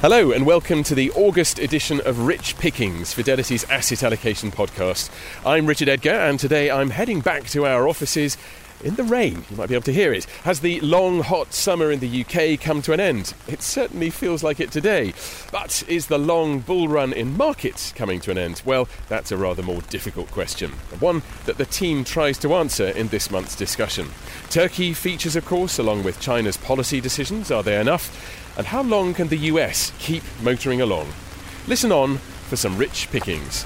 Hello, and welcome to the August edition of Rich Pickings, Fidelity's asset allocation podcast. I'm Richard Edgar, and today I'm heading back to our offices in the rain. You might be able to hear it. Has the long, hot summer in the UK come to an end? It certainly feels like it today. But is the long bull run in markets coming to an end? Well, that's a rather more difficult question, one that the team tries to answer in this month's discussion. Turkey features, of course, along with China's policy decisions. Are they enough? And how long can the US keep motoring along? Listen on for some rich pickings.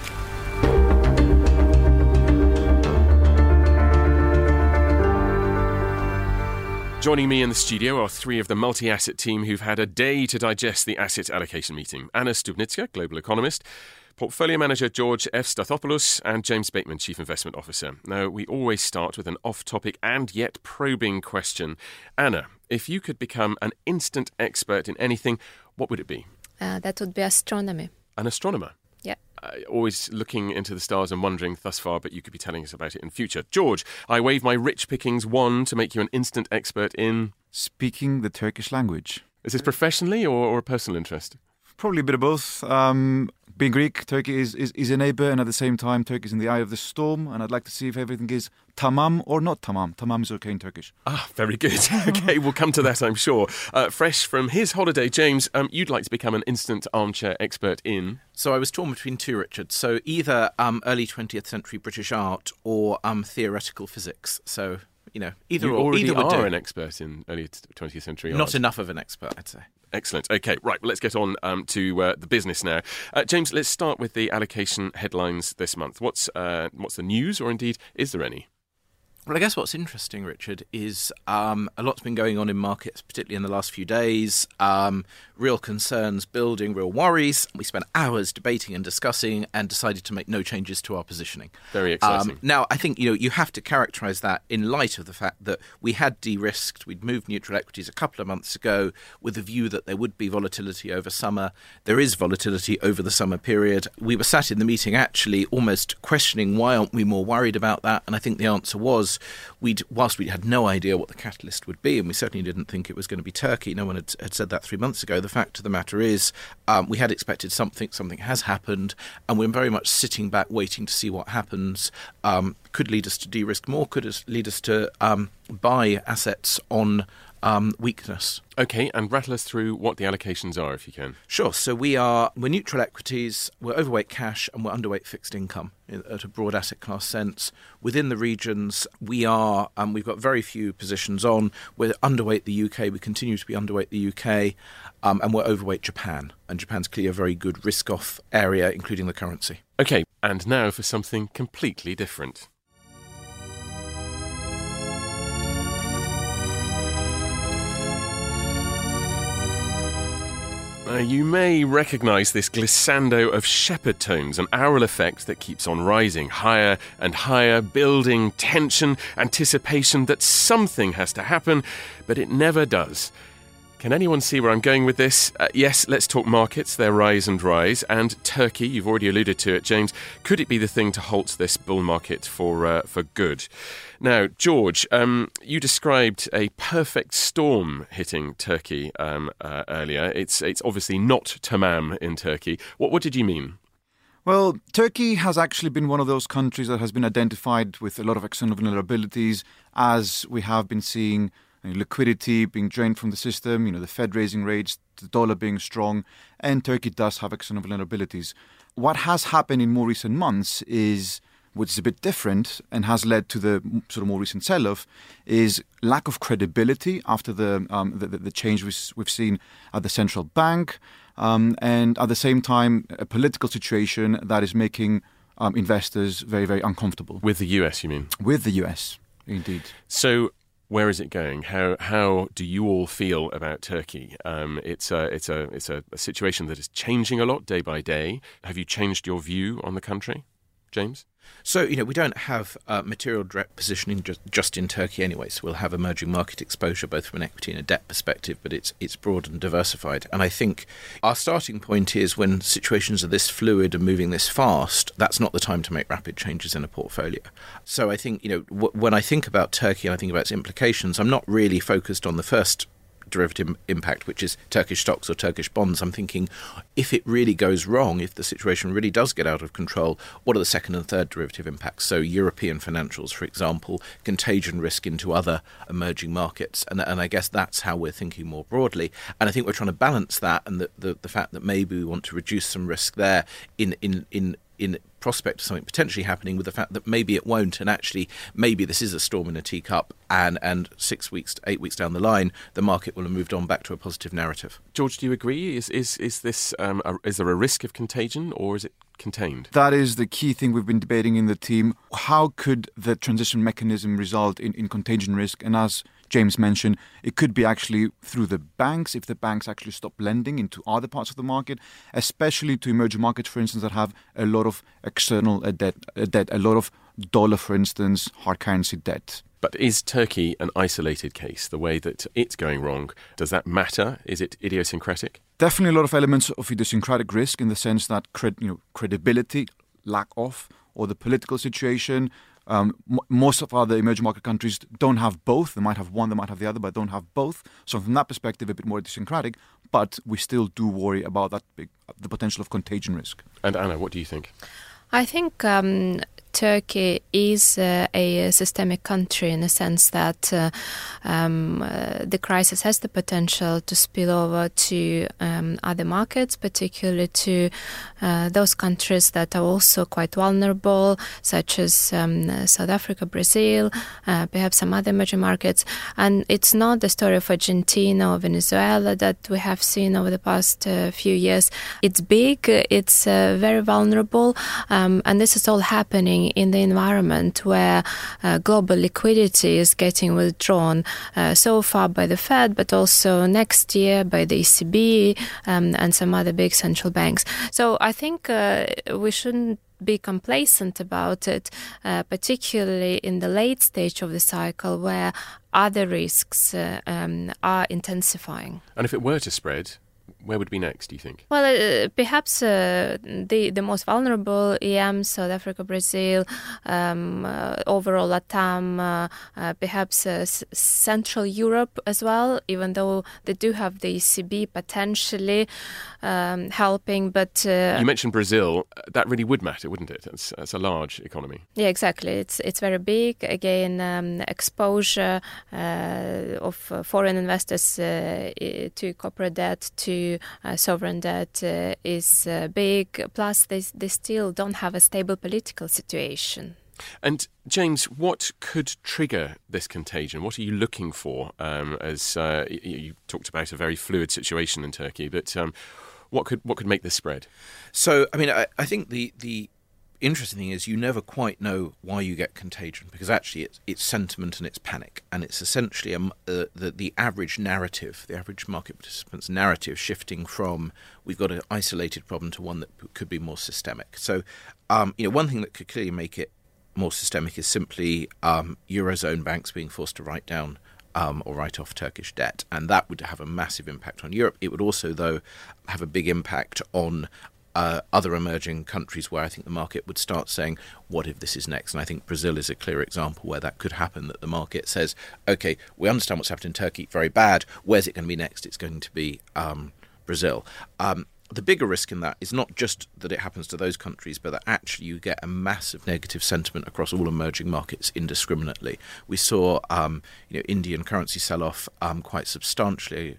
Joining me in the studio are three of the multi asset team who've had a day to digest the asset allocation meeting Anna Stupnitska, global economist, Portfolio Manager George Efstathopoulos, and James Bateman, Chief Investment Officer. Now, we always start with an off topic and yet probing question. Anna, if you could become an instant expert in anything, what would it be? Uh, that would be astronomy. An astronomer? Yeah. Uh, always looking into the stars and wondering thus far, but you could be telling us about it in future. George, I wave my rich pickings wand to make you an instant expert in. Speaking the Turkish language. Is this professionally or, or a personal interest? Probably a bit of both. Um, being Greek, Turkey is, is, is a neighbour, and at the same time, Turkey is in the eye of the storm. And I'd like to see if everything is tamam or not tamam. Tamam is okay in Turkish. Ah, very good. okay, we'll come to that, I'm sure. Uh, fresh from his holiday, James, um, you'd like to become an instant armchair expert in. So I was torn between two, Richard. So either um, early 20th century British art or um, theoretical physics. So you know, either you or. already either are do. an expert in early 20th century Not art. enough of an expert, I'd say. Excellent. Okay, right. Well, let's get on um, to uh, the business now. Uh, James, let's start with the allocation headlines this month. What's uh, what's the news, or indeed, is there any? Well, I guess what's interesting, Richard, is um, a lot's been going on in markets, particularly in the last few days. Um, real concerns building, real worries. We spent hours debating and discussing, and decided to make no changes to our positioning. Very exciting. Um, now, I think you know you have to characterise that in light of the fact that we had de-risked, we'd moved neutral equities a couple of months ago with the view that there would be volatility over summer. There is volatility over the summer period. We were sat in the meeting actually almost questioning why aren't we more worried about that, and I think the answer was we'd whilst we had no idea what the catalyst would be, and we certainly didn't think it was going to be Turkey. No one had, had said that three months ago. The fact of the matter is, um, we had expected something. Something has happened, and we're very much sitting back, waiting to see what happens. Um, could lead us to de-risk more. Could lead us to um, buy assets on um, weakness. Okay, and rattle us through what the allocations are, if you can. Sure. So we are we're neutral equities, we're overweight cash, and we're underweight fixed income in, at a broad asset class sense. Within the regions, we are um, we've got very few positions on. We're underweight the UK. We continue to be underweight the UK, um, and we're overweight Japan. And Japan's clearly a very good risk-off area, including the currency. Okay, and now for something completely different. Uh, you may recognise this glissando of Shepard tones, an aural effect that keeps on rising higher and higher, building tension, anticipation that something has to happen, but it never does. Can anyone see where I'm going with this? Uh, yes, let's talk markets, their rise and rise, and Turkey. You've already alluded to it, James. Could it be the thing to halt this bull market for uh, for good? Now, George, um, you described a perfect storm hitting Turkey um, uh, earlier. It's it's obviously not tamam in Turkey. What what did you mean? Well, Turkey has actually been one of those countries that has been identified with a lot of external vulnerabilities, as we have been seeing you know, liquidity being drained from the system, you know, the Fed raising rates, the dollar being strong, and Turkey does have external vulnerabilities. What has happened in more recent months is, which is a bit different and has led to the sort of more recent sell-off, is lack of credibility after the um, the, the, change we've seen at the central bank, um, and at the same time, a political situation that is making um, investors very, very uncomfortable. With the US, you mean? With the US, indeed. So where is it going? How how do you all feel about Turkey? Um, it's a it's a it's a, a, situation that is changing a lot day by day. Have you changed your view on the country, James? So, you know, we don't have uh, material direct positioning just, just in Turkey anyway, so we'll have emerging market exposure both from an equity and a debt perspective, but it's it's broad and diversified. And I think our starting point is when situations are this fluid and moving this fast, that's not the time to make rapid changes in a portfolio. So I think, you know, w- when I think about Turkey and I think about its implications, I'm not really focused on the first derivative impact, which is Turkish stocks or Turkish bonds, I'm thinking if it really goes wrong, if the situation really does get out of control, what are the second and third derivative impacts? So, European financials, for example, contagion risk into other emerging markets. And, and I guess that's how we're thinking more broadly. And I think we're trying to balance that and the, the, the fact that maybe we want to reduce some risk there in, in, in in prospect of something potentially happening with the fact that maybe it won't and actually maybe this is a storm in a teacup and and six weeks eight weeks down the line the market will have moved on back to a positive narrative. George do you agree? Is is is this um, a, is there a risk of contagion or is it contained that is the key thing we've been debating in the team how could the transition mechanism result in, in contagion risk and as James mentioned, it could be actually through the banks if the banks actually stop lending into other parts of the market, especially to emerging markets, for instance, that have a lot of external uh, debt, uh, debt a lot of dollar, for instance, hard currency debt. But is Turkey an isolated case? The way that it's going wrong, does that matter? Is it idiosyncratic? Definitely a lot of elements of idiosyncratic risk in the sense that cred- you know, credibility, lack of, or the political situation, um, m- most of other emerging market countries don't have both. They might have one, they might have the other, but don't have both. So from that perspective, a bit more idiosyncratic. But we still do worry about that big, the potential of contagion risk. And Anna, what do you think? I think um, Turkey is uh, a systemic country in the sense that uh, um, uh, the crisis has the potential to spill over to um, other markets, particularly to uh, those countries that are also quite vulnerable, such as um, South Africa, Brazil, uh, perhaps some other emerging markets. And it's not the story of Argentina or Venezuela that we have seen over the past uh, few years. It's big, it's very vulnerable, um, and this is all happening in the environment where uh, global liquidity is getting withdrawn uh, so far by the Fed, but also next year by the ECB um, and some other big central banks. So I think uh, we shouldn't be complacent about it, uh, particularly in the late stage of the cycle where other risks uh, um, are intensifying. And if it were to spread, where would be next, do you think? Well, uh, perhaps uh, the the most vulnerable EM, South Africa, Brazil, um, uh, overall Latam, uh, uh, perhaps uh, Central Europe as well, even though they do have the ECB potentially um, helping. But you mentioned Brazil. That really would matter, wouldn't it? It's, it's a large economy. Yeah, exactly. It's it's very big. Again, um, exposure of foreign investors to corporate debt to uh, sovereign debt uh, is uh, big. Plus, they, they still don't have a stable political situation. And James, what could trigger this contagion? What are you looking for? Um, as uh, you, you, talked about a very fluid situation in Turkey, but um, what could what could make this spread? So, I mean, I, I think the the interesting thing is you never quite know why you get contagion because actually it's, it's sentiment and it's panic. And it's essentially a, uh, the, the average narrative the average market participant's narrative shifting from we've got an isolated problem to one that could be more systemic. So um, you know one thing that could clearly make it more systemic is simply um, eurozone banks being forced to write down um, or write off Turkish debt, and that would have a massive impact on Europe. It would also, though, have a big impact on uh, other emerging countries where I think the market would start saying, what if this is next? And I think Brazil is a clear example where that could happen, that the market says, okay, we understand what's happened in Turkey, very bad. Where's it going to be next? It's going to be um, Brazil. Um, the bigger risk in that is not just that it happens to those countries, but that actually you get a massive negative sentiment across all emerging markets indiscriminately. We saw, um, you know, Indian currency sell off um, quite substantially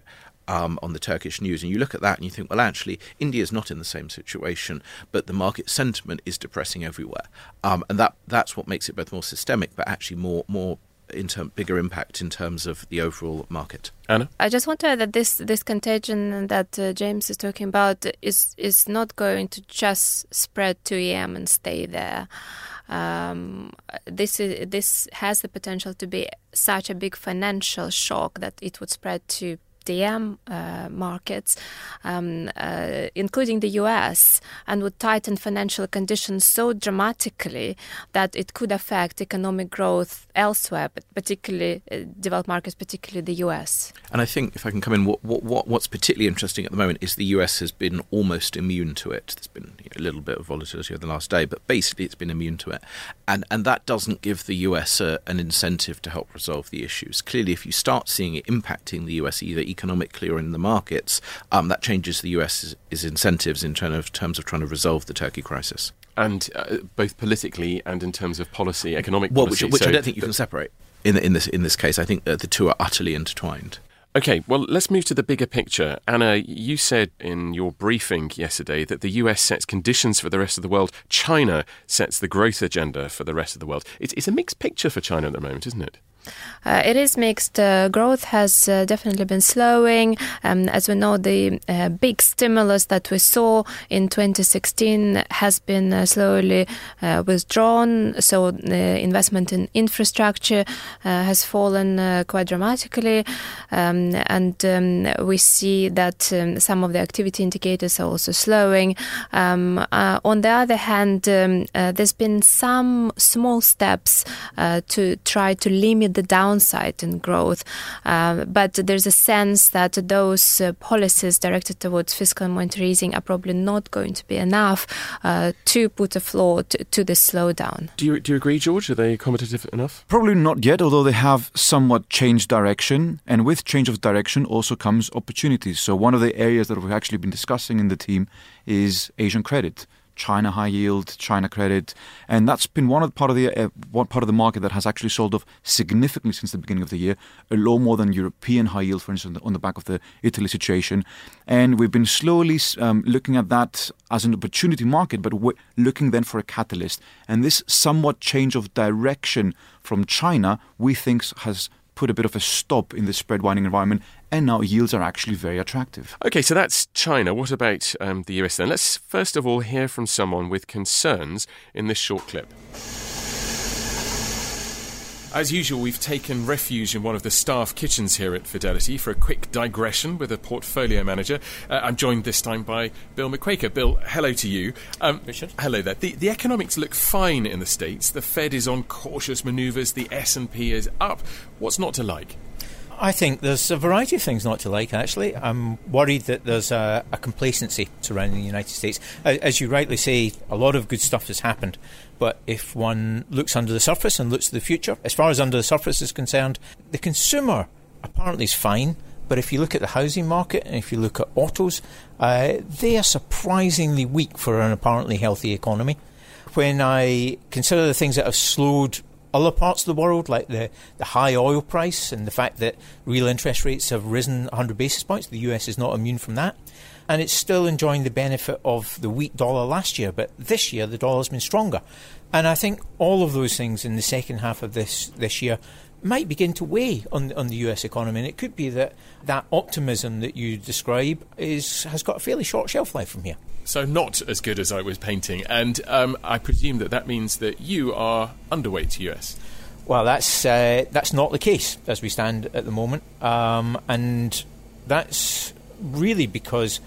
um, on the Turkish news, and you look at that and you think, well, actually, India is not in the same situation, but the market sentiment is depressing everywhere, um, and that that's what makes it both more systemic, but actually more more in term, bigger impact in terms of the overall market. Anna, I just want to add that this this contagion that uh, James is talking about is is not going to just spread to EM and stay there. Um, this is this has the potential to be such a big financial shock that it would spread to DM uh, markets, um, uh, including the US, and would tighten financial conditions so dramatically that it could affect economic growth elsewhere, but particularly uh, developed markets, particularly the US. And I think, if I can come in, what, what, what's particularly interesting at the moment is the US has been almost immune to it. There's been you know, a little bit of volatility over the last day, but basically it's been immune to it. And, and that doesn't give the US an incentive to help resolve the issues. Clearly, if you start seeing it impacting the US either economically or in the markets, um, that changes the US's incentives in terms of, terms of trying to resolve the Turkey crisis. And uh, both politically and in terms of policy, economic well, policy. Which, which so I don't think you can separate in, in, this, in this case. I think that the two are utterly intertwined. Okay, well, let's move to the bigger picture. Anna, you said in your briefing yesterday that the US sets conditions for the rest of the world. China sets the growth agenda for the rest of the world. It's, it's a mixed picture for China at the moment, isn't it? Uh, it is mixed. Uh, growth has uh, definitely been slowing. Um, as we know, the uh, big stimulus that we saw in 2016 has been uh, slowly uh, withdrawn. So the investment in infrastructure has fallen quite dramatically. Um, and um, we see that um, some of the activity indicators are also slowing. Um, on the other hand, um, there's been some small steps to try to limit the downside in growth. Uh, but there's a sense that those uh, policies directed towards fiscal and monetary easing are probably not going to be enough uh, to put a floor to, to the slowdown. Do you, do you agree, George? Are they accommodative enough? Probably not yet, although they have somewhat changed direction. And with change of direction also comes opportunities. So, one of the areas that we've actually been discussing in the team is Asian credit. China high yield, China credit, and that's been one of part of the uh, one part of the market that has actually sold off significantly since the beginning of the year, a lot more than European high yield, for instance, on the back of the Italy situation, and we've been slowly um, looking at that as an opportunity market, but we're looking then for a catalyst, and this somewhat change of direction from China, we think has put a bit of a stop in the spread widening environment, and now yields are actually very attractive. Okay, so that's China. What about um, the US then? Let's first of all hear from someone with concerns in this short clip. As usual, we've taken refuge in one of the staff kitchens here at Fidelity for a quick digression with a portfolio manager. Uh, I'm joined this time by Bill McQuaker. Bill, hello to you. Um, Richard. Hello there. The, the economics look fine in the States. The Fed is on cautious manoeuvres. The S&P is up. What's not to like? I think there's a variety of things not to like, actually. I'm worried that there's a, a, complacency surrounding the United States. As you rightly say, a lot of good stuff has happened. But if one looks under the surface and looks to the future, as far as under the surface is concerned, the consumer apparently is fine. But if you look at the housing market and if you look at autos, uh, they are surprisingly weak for an apparently healthy economy. When I consider the things that have slowed other parts of the world, like the, the high oil price and the fact that real interest rates have risen 100 basis points, the US is not immune from that. And it's still enjoying the benefit of the weak dollar last year, but this year the dollar's been stronger. And I think all of those things in the second half of this, this year might begin to weigh on on the US economy, and it could be that that optimism that you describe is has got a fairly short shelf life from here. So not as good as I was painting, and um, I presume that that means that you are underweight US. Well, that's uh, that's not the case as we stand at the moment, um, and that's really because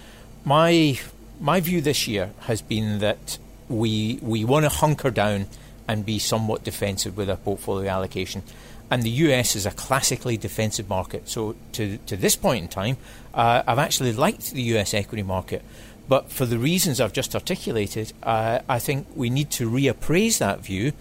my my view this year has been that we we want to hunker down and be somewhat defensive with our portfolio allocation. And the US is a classically defensive market. So, to, to this point in time, uh, I've actually liked the US equity market. But for the reasons I've just articulated, uh, I think we need to reappraise that view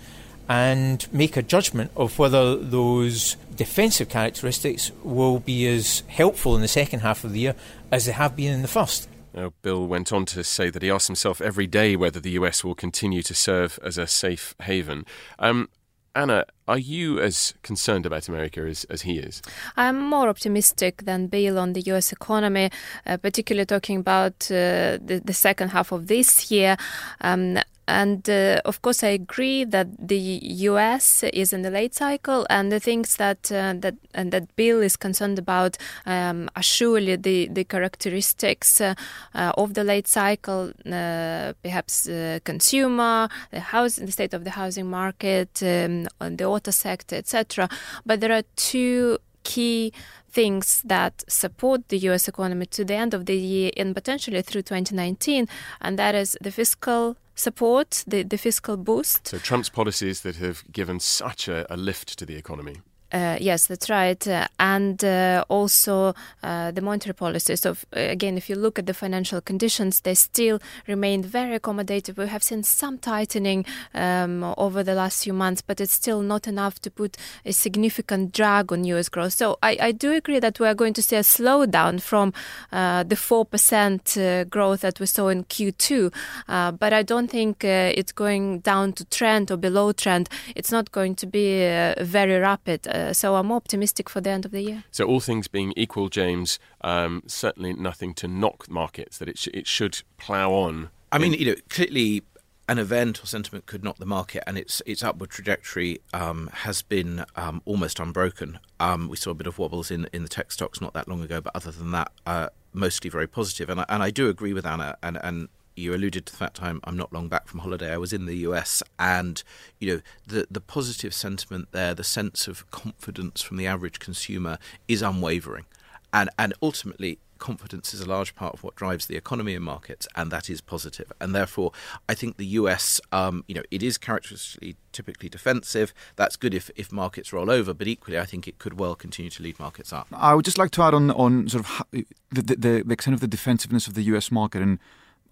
and make a judgment of whether those defensive characteristics will be as helpful in the second half of the year as they have been in the first. Now, Bill went on to say that he asks himself every day whether the US will continue to serve as a safe haven. Um, Anna, are you as concerned about America as, as he is? I'm more optimistic than Bill on the US economy, uh, particularly talking about uh, the, the, second half of this year. Um, and uh, of course, I agree that the U.S. is in the late cycle, and the things that uh, that and that Bill is concerned about um, are surely the the characteristics uh, uh of the late cycle, uh, perhaps uh, consumer, the house, the state of the housing market, um, the auto sector, etc. But there are two key things that support the US economy to the end of the year and potentially through 2019, and that is the fiscal support, the, the fiscal boost. So, Trump's policies that have given such a, a lift to the economy. Uh, yes, that's right. Uh, and uh, also uh, the monetary policy. So, if, uh, again, if you look at the financial conditions, they still remain very accommodative. We have seen some tightening um, over the last few months, but it's still not enough to put a significant drag on US growth. So, I, I do agree that we are going to see a slowdown from uh, the 4% growth that we saw in Q2. but I don't think it's going down to trend or below trend. It's not going to be very rapid. Uh, so I'm more optimistic for the end of the year. So all things being equal, James, um, certainly nothing to knock markets. That it sh- it should plough on. I mean, you know, clearly an event or sentiment could knock the market, and its its upward trajectory um, has been um, almost unbroken. Um, we saw a bit of wobbles in in the tech stocks not that long ago, but other than that, uh, mostly very positive. And I, and I do agree with Anna, and and you alluded to the fact I'm, I'm not long back from holiday. I was in the US, and you know the the positive sentiment there, the sense of confidence from the average consumer is unwavering, and and ultimately confidence is a large part of what drives the economy and markets, and that is positive. And therefore, I think the US, um, you know, it is characteristically typically defensive. That's good if, if markets roll over, but equally, I think it could well continue to lead markets up. I would just like to add on on sort of the the, the extent of the defensiveness of the US market and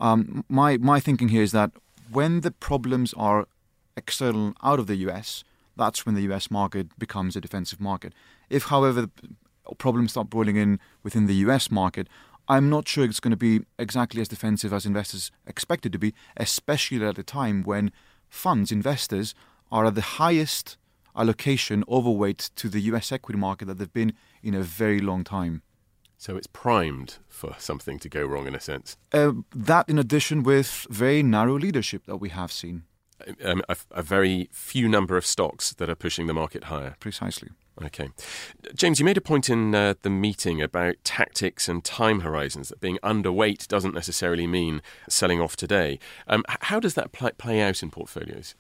um, my my thinking here is that when the problems are external out of the US, that's when the US market becomes a defensive market. If, however, problems start boiling in within the US market, I'm not sure it's going to be exactly as defensive as investors expected to be, especially at a time when funds, investors, are at the highest allocation overweight to the US equity market that they've been in a very long time. So it's primed for something to go wrong in a sense. Uh, that, in addition, with very narrow leadership that we have seen. Um, a, a, very few number of stocks that are pushing the market higher. Precisely. Okay. James, you made a point in uh, the meeting about tactics and time horizons, that being underweight doesn't necessarily mean selling off today. Um, how does that pl- play out in portfolios?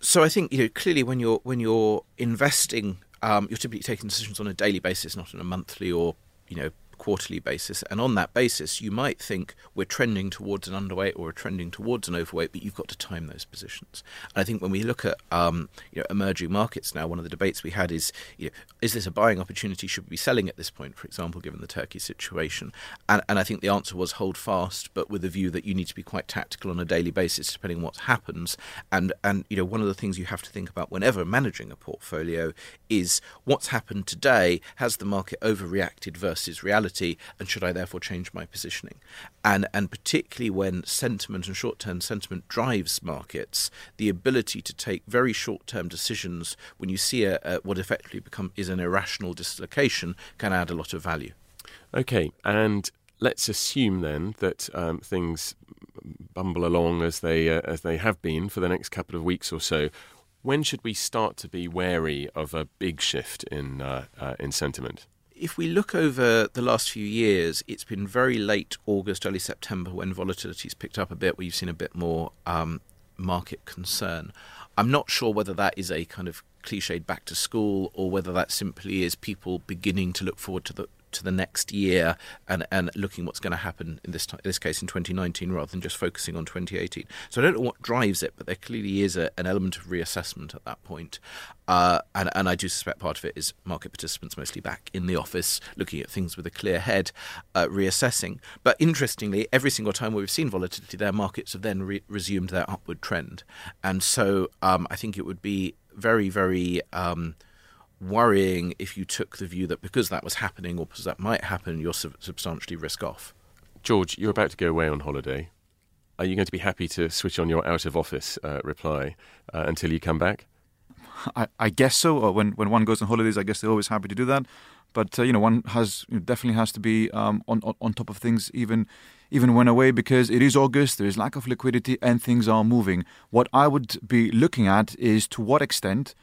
So I think you know clearly when you're when you're investing, um, you're typically taking decisions on a daily basis, not on a monthly or you know quarterly basis. And on that basis, you might think we're trending towards an underweight or a trending towards an overweight, but you've got to time those positions. And I think when we look at um, you know, emerging markets now, one of the debates we had is you know, is this a buying opportunity? Should we be selling at this point, for example, given the Turkey situation? And, and I think the answer was hold fast, but with the view that you need to be quite tactical on a daily basis, depending on what happens. And and you know, one of the things you have to think about whenever managing a portfolio is what's happened today. Has the market overreacted versus reality? And should I therefore change my positioning? And and particularly when sentiment and short-term sentiment drives markets, the ability to take very short-term decisions when you see a, a, what effectively become is an irrational dislocation can add a lot of value. Okay, and let's assume then that um, things bumble along as they uh, as they have been for the next couple of weeks or so. When should we start to be wary of a big shift in uh, uh, in sentiment? If we look over the last few years, it's been very late August, early September when volatility's picked up a bit, where you've seen a bit more um, market concern. I'm not sure whether that is a kind of cliched back to school or whether that simply is people beginning to look forward to the to the next year and, and looking what's going to happen in this in this case in 2019 rather than just focusing on 2018. So I don't know what drives it, but there clearly is a, an element of reassessment at that point. Uh, and, and I do suspect part of it is market participants mostly back in the office, looking at things with a clear head, uh, reassessing. But interestingly, every single time we've seen volatility, their markets have then re- resumed their upward trend. And so um, I think it would be very, very um, worrying if you took the view that because that was happening or because that might happen, you're sub- substantially risk off. George, you're about to go away on holiday. Are you going to be happy to switch on your out of office uh, reply uh, until you come back? I, I, guess so. Or when, when one goes on holidays, I guess they're always happy to do that. But uh, you know, one has you know, definitely has to be um, on, on on top of things even even when away because it is August. There is lack of liquidity and things are moving. What I would be looking at is to what extent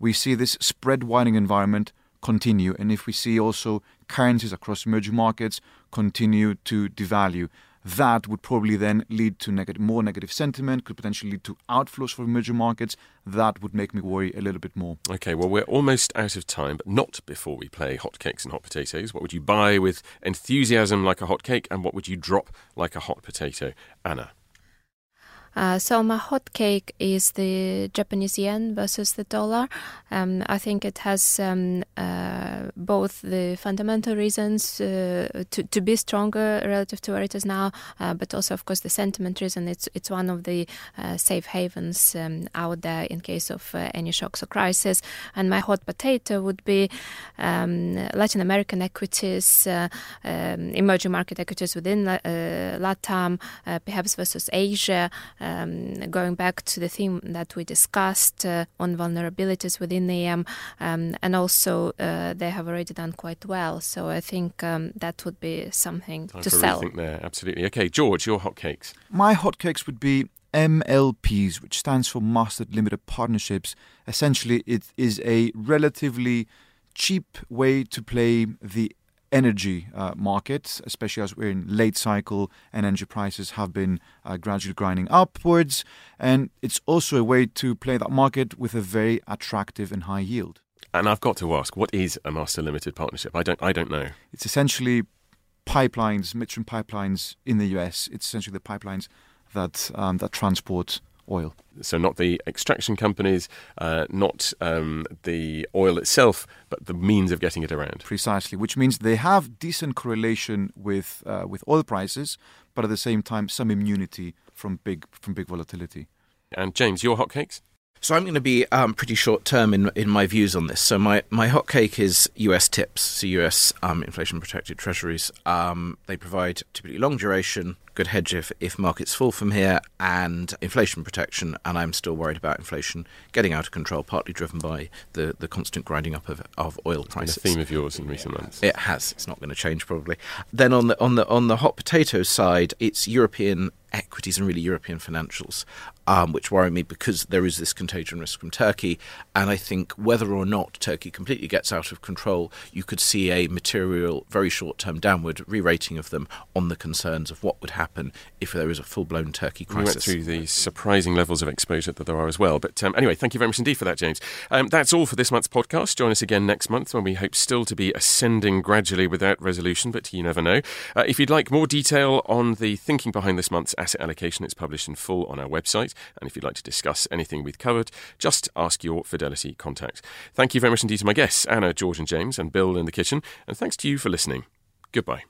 we see this spread widening environment continue, and if we see also currencies across emerging markets continue to devalue, that would probably then lead to more negative sentiment, could potentially lead to outflows for emerging markets. That would make me worry a little bit more. Okay, well, we're almost out of time, but not before we play hot cakes and hot potatoes. What would you buy with enthusiasm like a hot cake, and what would you drop like a hot potato? Anna. Uh, so my hot cake is the Japanese yen versus the dollar. Um, I think it has um, uh, both the fundamental reasons uh, to, to be stronger relative to where it is now, uh, but also, of course, the sentiment reason. It's it's one of the uh, safe havens um, out there in case of any shocks or crisis. And my hot potato would be um, Latin American equities, um, emerging market equities within LATAM, perhaps versus Asia um, going back to the theme that we discussed uh, on vulnerabilities within EM, um, and also uh, they have already done quite well. So I think um, that would be something Time to for a sell. rethink there, absolutely. Okay, George, your hotcakes. My hotcakes would be MLPs, which stands for Master Limited Partnerships. Essentially, it is a relatively cheap way to play the energy uh, market, especially as we're in late cycle and energy prices have been uh, gradually grinding upwards. And it's also a way to play that market with a very attractive and high yield. And I've got to ask, what is a master limited partnership? I don't, I don't know. It's essentially pipelines, midstream pipelines in the US. It's essentially the pipelines that um, that transport oil. So not the extraction companies, uh, not um, the oil itself, but the means of getting it around. Precisely, which means they have decent correlation with uh, with oil prices, but at the same time some immunity from big from big volatility. And James, your hotcakes? So I'm going to be um, pretty short term in in my views on this. So my my hot cake is U.S. TIPS, so U.S. Um, inflation protected treasuries. Um, they provide typically long duration, good hedge if, if markets fall from here, and inflation protection. And I'm still worried about inflation getting out of control, partly driven by the, the constant grinding up of, of oil Been prices. a theme of yours in recent months. It has. It's not going to change probably. Then on the on the on the hot potato side, it's European equities and really European financials, um, which worry me because there is this contagion risk from Turkey, and I think whether or not Turkey completely gets out of control, you could see a material, very short-term downward re-rating of them on the concerns of what would happen if there is a full-blown Turkey crisis. We went through the surprising levels of exposure that there are as well. But um, anyway, thank you very much indeed for that, James. Um, that's all for this month's podcast. Join us again next month when we hope still to be ascending gradually without resolution, but you never know. Uh, if you'd like more detail on the thinking behind this month's asset allocation, it's published in full on our website. And if you'd like to discuss anything we've covered, just ask your Fidelity contact. Thank you very much indeed to my guests, Anna, George, and James, and Bill in the kitchen. And thanks to you for listening. Goodbye.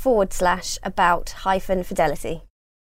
forward slash about hyphen fidelity.